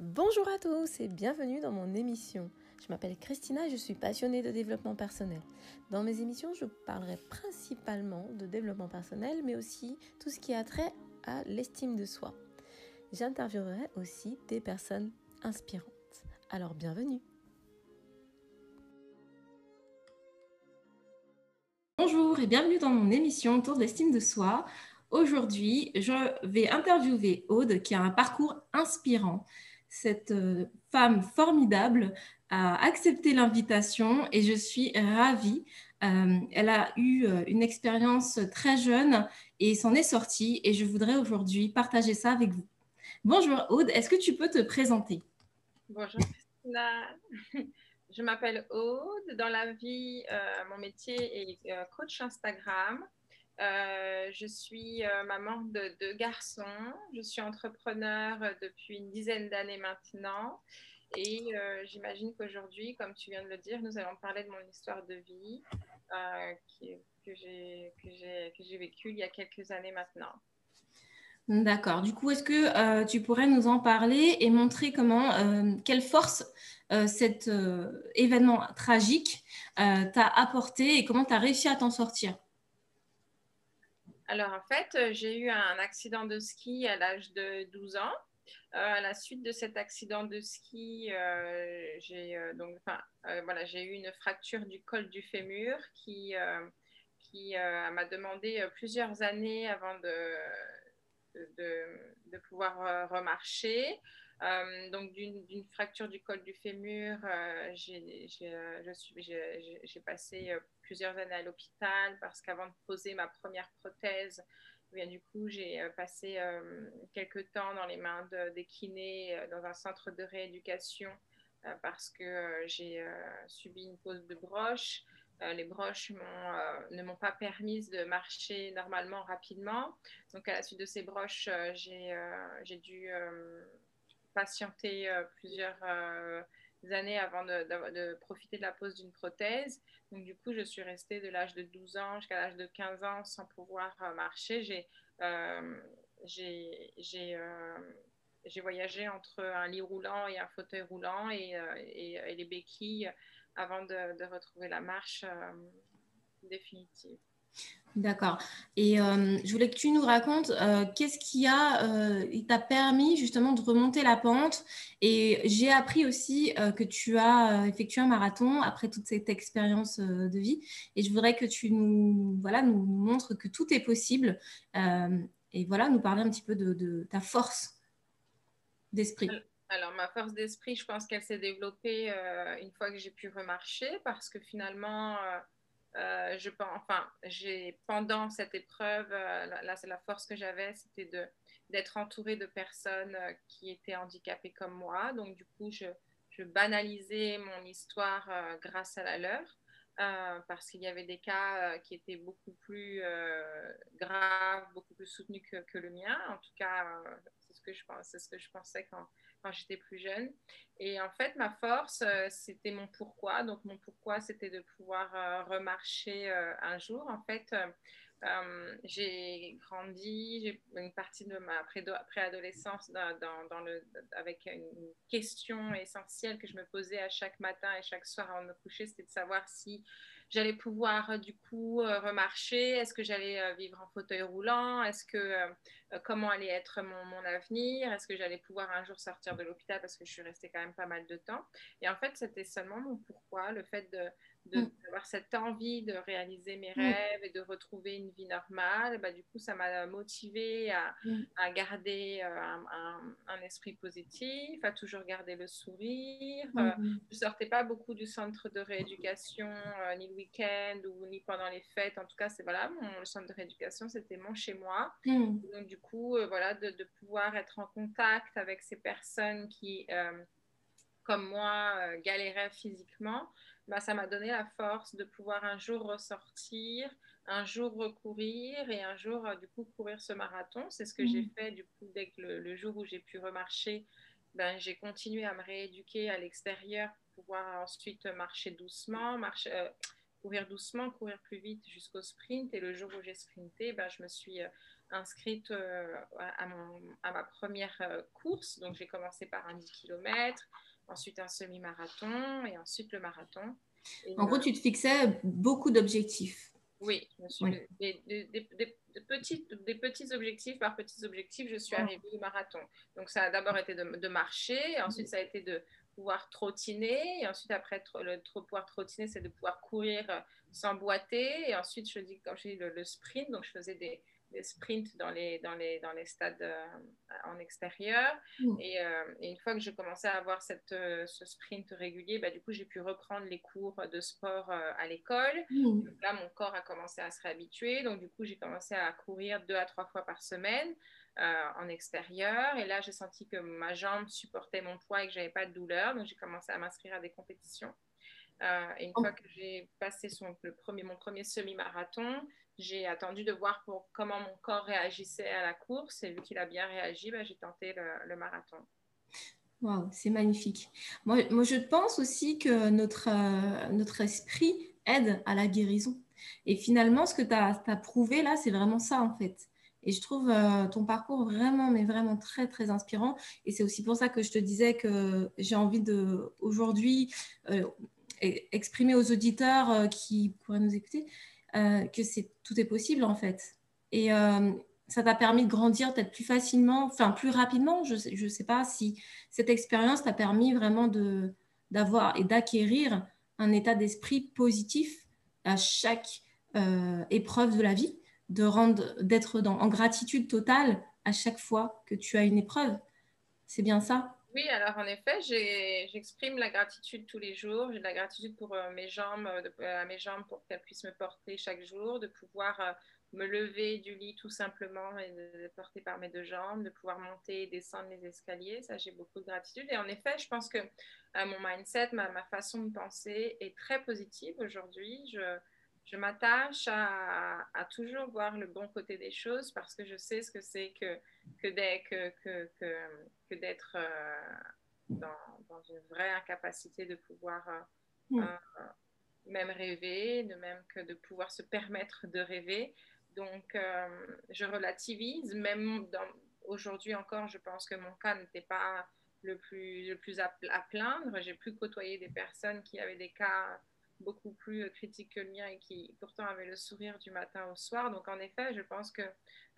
Bonjour à tous et bienvenue dans mon émission. Je m'appelle Christina et je suis passionnée de développement personnel. Dans mes émissions, je parlerai principalement de développement personnel, mais aussi tout ce qui a trait à l'estime de soi. J'interviewerai aussi des personnes inspirantes. Alors bienvenue. Bonjour et bienvenue dans mon émission autour de l'estime de soi. Aujourd'hui, je vais interviewer Aude qui a un parcours inspirant. Cette euh, femme formidable a accepté l'invitation et je suis ravie. Euh, elle a eu euh, une expérience très jeune et s'en est sortie et je voudrais aujourd'hui partager ça avec vous. Bonjour Aude, est-ce que tu peux te présenter? Bonjour Christina, je m'appelle Aude. Dans la vie, mon métier est coach Instagram. Euh, je suis euh, maman de deux garçons. Je suis entrepreneur depuis une dizaine d'années maintenant. Et euh, j'imagine qu'aujourd'hui, comme tu viens de le dire, nous allons parler de mon histoire de vie que j'ai vécue il y a quelques années maintenant. D'accord. Du coup, est-ce que tu pourrais nous en parler et montrer comment, quelle force cet événement tragique t'a apporté et comment tu as réussi à t'en sortir? Alors en fait, euh, j'ai eu un accident de ski à l'âge de 12 ans. Euh, à la suite de cet accident de ski, euh, j'ai voilà, eu une fracture du col du fémur qui, m'a demandé plusieurs années avant de pouvoir remarcher. Euh, donc, d'une fracture du col du fémur, euh, euh, j'ai passé plusieurs années à l'hôpital parce qu'avant de poser ma première prothèse, eh du coup, j'ai passé quelques temps dans les mains de, des kinés dans un centre de rééducation parce que j'ai subi une pose de broche. les broches ne m'ont pas permis de marcher normalement rapidement. Donc, à la suite de ces broches, j'ai dû patienter euh, plusieurs euh, années avant de, profiter de la pose d'une prothèse. Donc, du coup, je suis restée de l'âge de 12 ans jusqu'à l'âge de 15 ans sans pouvoir euh, marcher. J'ai j'ai voyagé entre un lit roulant et un fauteuil roulant et, et, les béquilles avant de retrouver la marche définitive. D'accord. Et euh, je voulais que tu nous racontes euh, qu'est-ce qui a euh, t'a permis justement de remonter la pente. Et j'ai appris aussi que tu as effectué un marathon après toute cette expérience de vie. Et je voudrais que tu nous, voilà, nous montres que tout est possible. et voilà, nous parler un petit peu de, de ta force d'esprit. Alors, ma force d'esprit, je pense qu'elle s'est développée une fois que j'ai pu remarcher parce que finalement euh, je pense, enfin, j'ai pendant cette épreuve, euh, là, c'est la force que j'avais, c'était d'être entourée de personnes euh, qui étaient handicapées comme moi. Donc, du coup, je, je banalisais mon histoire grâce à la leur. parce qu'il y avait des cas qui étaient beaucoup plus graves, beaucoup plus soutenus que, que, le mien. En tout cas, c'est ce que je pense, c'est ce que je pensais quand, quand j'étais plus jeune. Et en fait, ma force, euh, c'était mon pourquoi. Donc, mon pourquoi, c'était de pouvoir euh, remarcher euh, un jour. En fait, j'ai grandi, j'ai une partie de ma préadolescence dans, dans, avec une question essentielle que je me posais à chaque matin et chaque soir avant de me coucher, c'était de savoir si j'allais pouvoir euh, du coup euh, remarcher. Est-ce que j'allais euh, vivre en fauteuil roulant? Est-ce que comment allait être mon, mon avenir? Est-ce que j'allais pouvoir un jour sortir de l'hôpital? Parce que je suis restée quand même pas mal de temps. Et en fait, c'était seulement mon pourquoi, le fait de. D'avoir cette envie de réaliser mes mm. rêves et de retrouver une vie normale, bah, du coup, ça m'a motivée à, mm. à garder euh, un, un, esprit positif, à toujours garder le sourire. Euh, je ne sortais pas beaucoup du centre de rééducation, euh, ni le week-end ou ni pendant les fêtes. En tout cas, c'est voilà, mon, le centre de rééducation, c'était mon chez moi. Donc, du coup, voilà, de, de, pouvoir être en contact avec ces personnes qui, comme moi, galéraient physiquement. Bah, ça m'a donné la force de pouvoir un jour ressortir, un jour recourir et un jour, euh, du coup, courir ce marathon. C'est ce que j'ai mmh. fait, du coup, dès que le, jour où j'ai pu remarcher, ben, j'ai continué à me rééduquer à l'extérieur pour pouvoir ensuite marcher doucement, marcher, euh, courir doucement, courir plus vite jusqu'au sprint. Et le jour où j'ai sprinté, ben, je me suis euh, inscrite à, mon, à, ma première course. Donc, j'ai commencé par un 10 km, ensuite un semi-marathon et ensuite le marathon. en gros, tu te fixais beaucoup d'objectifs. Oui, Des, petits, des petits objectifs par petits objectifs, je suis arrivée au marathon. Donc, ça a d'abord été de, de marcher, ensuite, ça a été de pouvoir trottiner, et ensuite, après le pouvoir trottiner, c'est de pouvoir courir sans boiter, et ensuite, je dis, quand j'ai le, le sprint, donc je faisais des, des sprints dans les, dans les, dans les stades euh, en extérieur. Mm. Euh, et, une fois que j'ai commencé à avoir cette, euh, ce sprint régulier, bah, du coup, j'ai pu reprendre les cours de sport à l'école. Mm. Là, mon corps a commencé à se réhabituer. Donc, du coup, j'ai commencé à courir deux à trois fois par semaine. en extérieur et là j'ai senti que ma jambe supportait mon poids et que j'avais pas de douleur donc j'ai commencé à m'inscrire à des compétitions et une oh. fois que j'ai passé son, le premier, mon premier semi-marathon, j'ai attendu de voir comment mon corps réagissait à la course. Et vu qu'il a bien réagi, ben, j'ai tenté le, marathon. Waouh, c'est magnifique. Moi, je pense aussi que notre, euh, notre esprit aide à la guérison. Et finalement, ce que tu as, prouvé là, c'est vraiment ça en fait. Et je trouve euh, ton parcours vraiment, mais vraiment très, très inspirant. Et c'est aussi pour ça que je te disais que j'ai envie de, aujourd'hui, euh, exprimer aux auditeurs qui pourraient nous écouter euh, que c'est tout est possible en fait. Et euh, ça t'a permis de grandir peut-être plus facilement, enfin plus rapidement. Je ne sais pas si cette expérience t'a permis vraiment de, d'avoir et d'acquérir un état d'esprit positif à chaque euh, épreuve de la vie, de rendre, d'être en gratitude totale à chaque fois que tu as une épreuve. C'est bien ça? Oui, alors en effet, j'exprime la gratitude tous les jours. J'ai de la gratitude pour euh, mes jambes, euh, euh, à mes jambes pour qu'elles puissent me porter chaque jour, de pouvoir me lever du lit tout simplement et de porter par mes deux jambes, de pouvoir monter et descendre les escaliers. Ça, j'ai beaucoup de gratitude. Et en effet, je pense que mon mindset, ma, façon de penser est très positive aujourd'hui. Je m'attache à, toujours voir le bon côté des choses parce que je sais ce que c'est que, que, que, que, d'être euh, dans, une vraie incapacité de pouvoir euh, mm. euh, même rêver, de même que de pouvoir se permettre de rêver. Donc, je relativise, même aujourd'hui encore, je pense que mon cas n'était pas le plus, le plus à, à plaindre. J'ai plus côtoyé des personnes qui avaient des cas beaucoup plus euh, critique que le mien et qui pourtant avait le sourire du matin au soir. Donc en effet, je pense que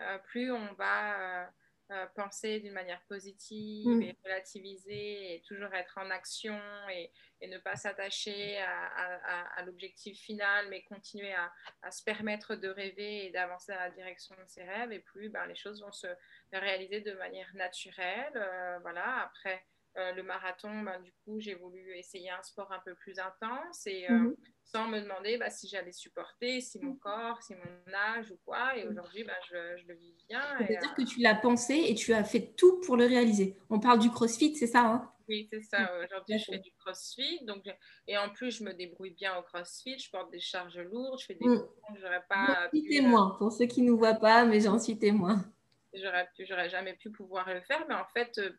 euh, plus on va euh, penser d'une manière positive mm. et relativiser et toujours être en action et, ne pas s'attacher à, l'objectif final, mais continuer à, se permettre de rêver et d'avancer dans la direction de ses rêves, et plus ben, les choses vont se réaliser de manière naturelle. voilà, après euh, le marathon, ben, du coup, j'ai voulu essayer un sport un peu plus intense et euh, mhm. sans me demander bah, si j'allais supporter, si mon corps, si mon âge ou quoi. Et mhm. aujourd'hui, bah, je, le vis bien. C'est-à-dire que tu l'as pensé et tu as fait tout pour le réaliser. On parle du crossfit, c'est ça hein? Oui, c'est ça. Aujourd'hui, je fais du crossfit. Donc, et en plus, je me débrouille bien au crossfit. Je porte des charges lourdes. Je fais des mmh. j'aurais pas. J'en suis témoin, pour ceux qui ne nous voient pas, mais j'en suis témoin j'aurais j'aurais jamais pu pouvoir le faire mais en fait euh,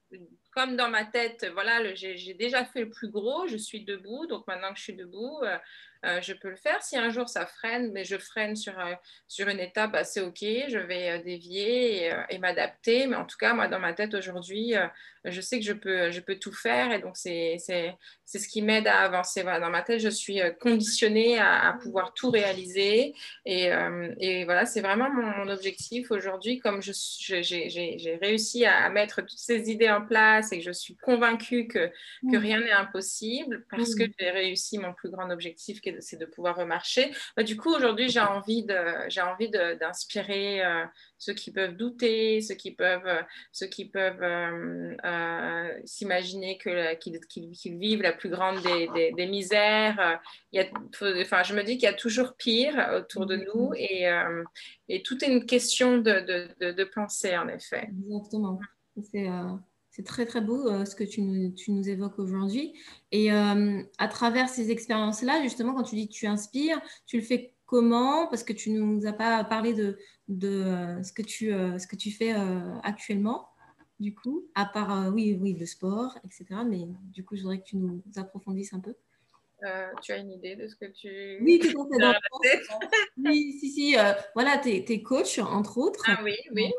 comme dans ma tête voilà j'ai déjà fait le plus gros je suis debout donc maintenant que je suis debout euh, euh, je peux le faire. Si un jour ça freine, mais je freine sur, euh, sur une étape, bah, c'est OK, je vais dévier et, m'adapter. Mais en tout cas, moi, dans ma tête aujourd'hui, je sais que je peux, je peux tout faire et donc c'est ce qui m'aide à avancer. Voilà, dans ma tête, je suis conditionnée à, pouvoir tout réaliser et, et voilà, c'est vraiment mon, objectif aujourd'hui. Comme j'ai réussi à, mettre toutes ces idées en place et que je suis convaincue que, que mmh. rien n'est impossible parce que mmh. j'ai réussi mon plus grand objectif c'est de pouvoir remarcher. Bah, du coup, aujourd'hui, j'ai envie d'inspirer euh, ceux qui peuvent douter, ceux qui peuvent, euh, ceux qui peuvent euh, s'imaginer qu'ils vivent la plus grande des, misères. Il y a, enfin, je me dis qu'il y a toujours pire autour de nous et, et tout est une question de, de, de pensée, en effet. Exactement. C'est c'est très très beau euh, ce que tu nous, évoques aujourd'hui. Et euh, à travers ces expériences-là, justement, quand tu dis que tu inspires, tu le fais comment? Parce que tu ne nous as pas parlé de, de euh, ce, que tu, ce que tu fais actuellement, du coup, à part, oui, oui, le sport, etc. Mais du coup, je voudrais que tu nous approfondisses un peu. Euh, tu as une idée de ce que tu. Oui, tout à fait. oui, si, si. Euh, voilà, tu es, coach, entre autres. Ah oui, oui.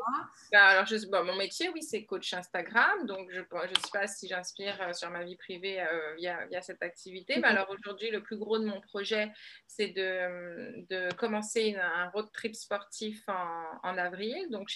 Bah, alors, je, mon métier, oui, c'est coach Instagram. Donc, je ne sais pas si j'inspire euh, sur ma vie privée via, via, cette activité. Mais alors, aujourd'hui, le plus gros de mon projet, c'est de, de, commencer un road trip sportif en, en avril. Donc,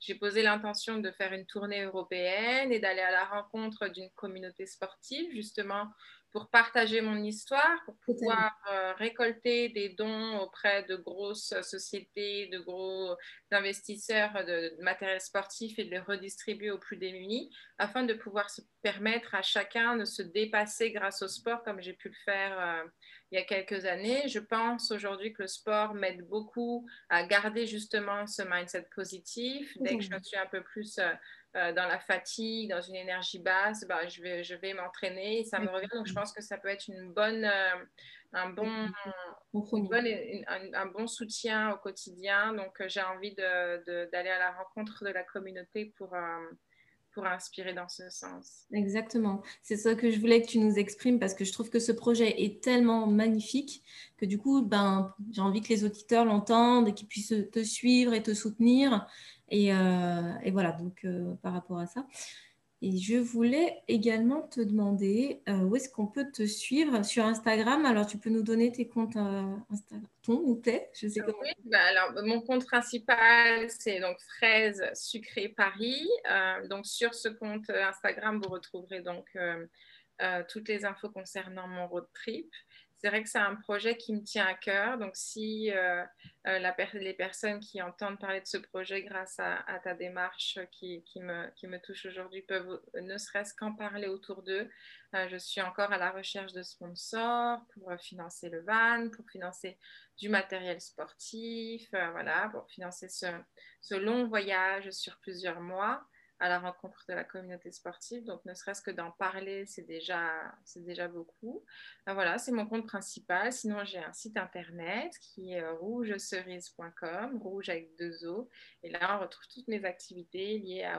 j'ai posé l'intention de faire une tournée européenne et d'aller à la rencontre d'une communauté sportive, justement pour partager mon histoire, pour pouvoir euh, récolter des dons auprès de grosses sociétés, de gros investisseurs de, matériel sportif et de les redistribuer aux plus démunis, afin de pouvoir se permettre à chacun de se dépasser grâce au sport, comme j'ai pu le faire euh, il y a quelques années. Je pense aujourd'hui que le sport m'aide beaucoup à garder justement ce mindset positif. Dès que je suis un peu plus euh, euh, dans la fatigue, dans une énergie basse, bah, je vais, je vais m'entraîner et ça me revient. Donc, je pense que ça peut être une bonne, euh, un, bon, un, bon soutien au quotidien. Donc, euh, j'ai envie d'aller de, à la rencontre de la communauté pour, inspirer dans ce sens. Exactement. C'est ça que je voulais que tu nous exprimes parce que je trouve que ce projet est tellement magnifique que du coup, ben, j'ai envie que les auditeurs l'entendent et qu'ils puissent te suivre et te soutenir. Et, euh, et voilà, donc euh, par rapport à ça. Et je voulais également te demander euh, où est-ce qu'on peut te suivre sur Instagram? Alors, tu peux nous donner tes comptes Instagram, ton ou tes Je sais Oui, bah, alors, mon compte principal, c'est donc Fraise Sucré Paris. donc, sur ce compte Instagram, vous retrouverez donc toutes les infos concernant mon road trip c'est vrai que c'est un projet qui me tient à cœur. Donc, si euh, euh, les personnes qui entendent parler de ce projet grâce à, ta démarche qui, me, touche aujourd'hui peuvent ne serait-ce qu'en parler autour d'eux, euh, je suis encore à la recherche de sponsors pour financer le van, pour financer du matériel sportif, voilà, pour financer ce long voyage sur plusieurs mois à la rencontre de la communauté sportive. Donc, ne serait-ce que d'en parler, c'est déjà, c'est déjà beaucoup. Ben voilà, c'est mon compte principal. Sinon, j'ai un site internet qui est rougecerise.com, rouge avec deux O. Et là, on retrouve toutes mes activités liées à,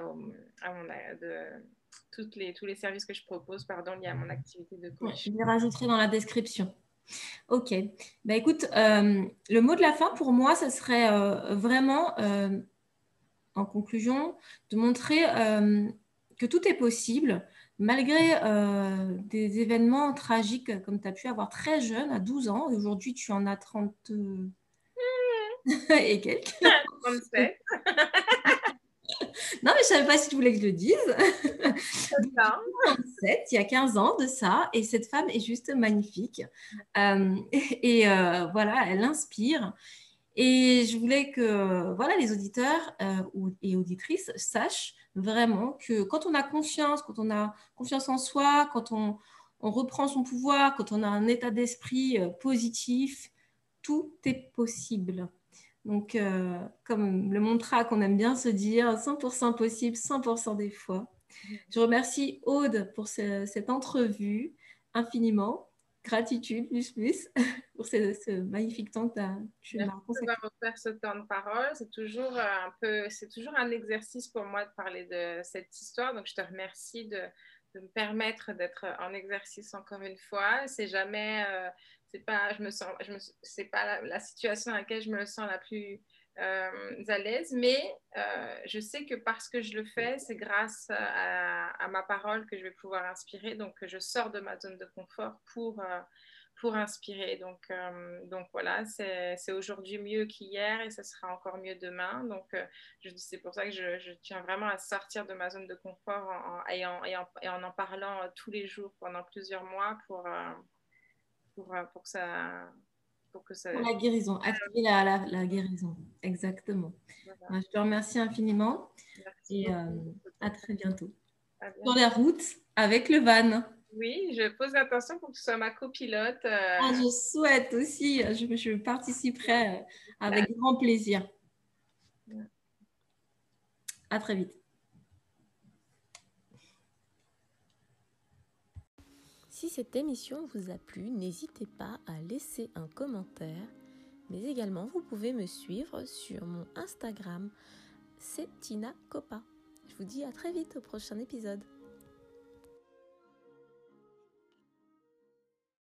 à mon, de, toutes les, tous les services que je propose pardon, liés à mon activité de coach. je les rajouterai dans la description. Ok. Ben, écoute, euh, le mot de la fin pour moi, ce serait euh, vraiment euh, en conclusion, de montrer euh, que tout est possible malgré euh, des événements tragiques comme tu as pu avoir très jeune, à 12 ans. Aujourd'hui, tu en as 30 et quelques. 37. non, mais je ne savais pas si tu voulais que je le dise. 37, il y a 15 ans de ça, et cette femme est juste magnifique. Euh, et voilà, elle inspire. Et je voulais que voilà, les auditeurs euh, et auditrices sachent vraiment que quand on a confiance, quand on a confiance en soi, quand on, reprend son pouvoir, quand on a un état d'esprit euh, positif, tout est possible. Donc, euh, comme le mantra qu'on aime bien se dire, 100% possible, 100% des fois. Je remercie Aude pour cette entrevue infiniment gratitude plus plus pour ce, magnifique temps que tu as consacré. faire ce temps de parole. C'est toujours un peu, c'est toujours un exercice pour moi de parler de cette histoire. Donc, je te remercie de, de me permettre d'être en exercice encore une fois. C'est jamais, euh, c'est pas, je me sens, je me, c'est pas la, la, situation dans laquelle je me sens la plus euh, à l'aise, mais euh, je sais que parce que je le fais, c'est grâce à, ma parole que je vais pouvoir inspirer. Donc, je sors de ma zone de confort pour, euh, pour inspirer. Donc, donc voilà, c'est aujourd'hui mieux qu'hier et ce sera encore mieux demain. Donc, c'est pour ça que je, tiens vraiment à sortir de ma zone de confort en, et, en, et, en, en, parlant tous les jours pendant plusieurs mois pour, pour, pour que ça pour la guérison, activer la, la, guérison, exactement. Je te remercie infiniment et euh, à très bientôt. Sur la route avec le van. Oui, je pose attention pour que tu sois ma copilote. Euh. Ah, je souhaite aussi, je, je participerai euh, avec grand plaisir. À très vite. Si cette émission vous a plu, n'hésitez pas à laisser un commentaire, mais également vous pouvez me suivre sur mon Instagram, c'est Tina Copa. Je vous dis à très vite au prochain épisode.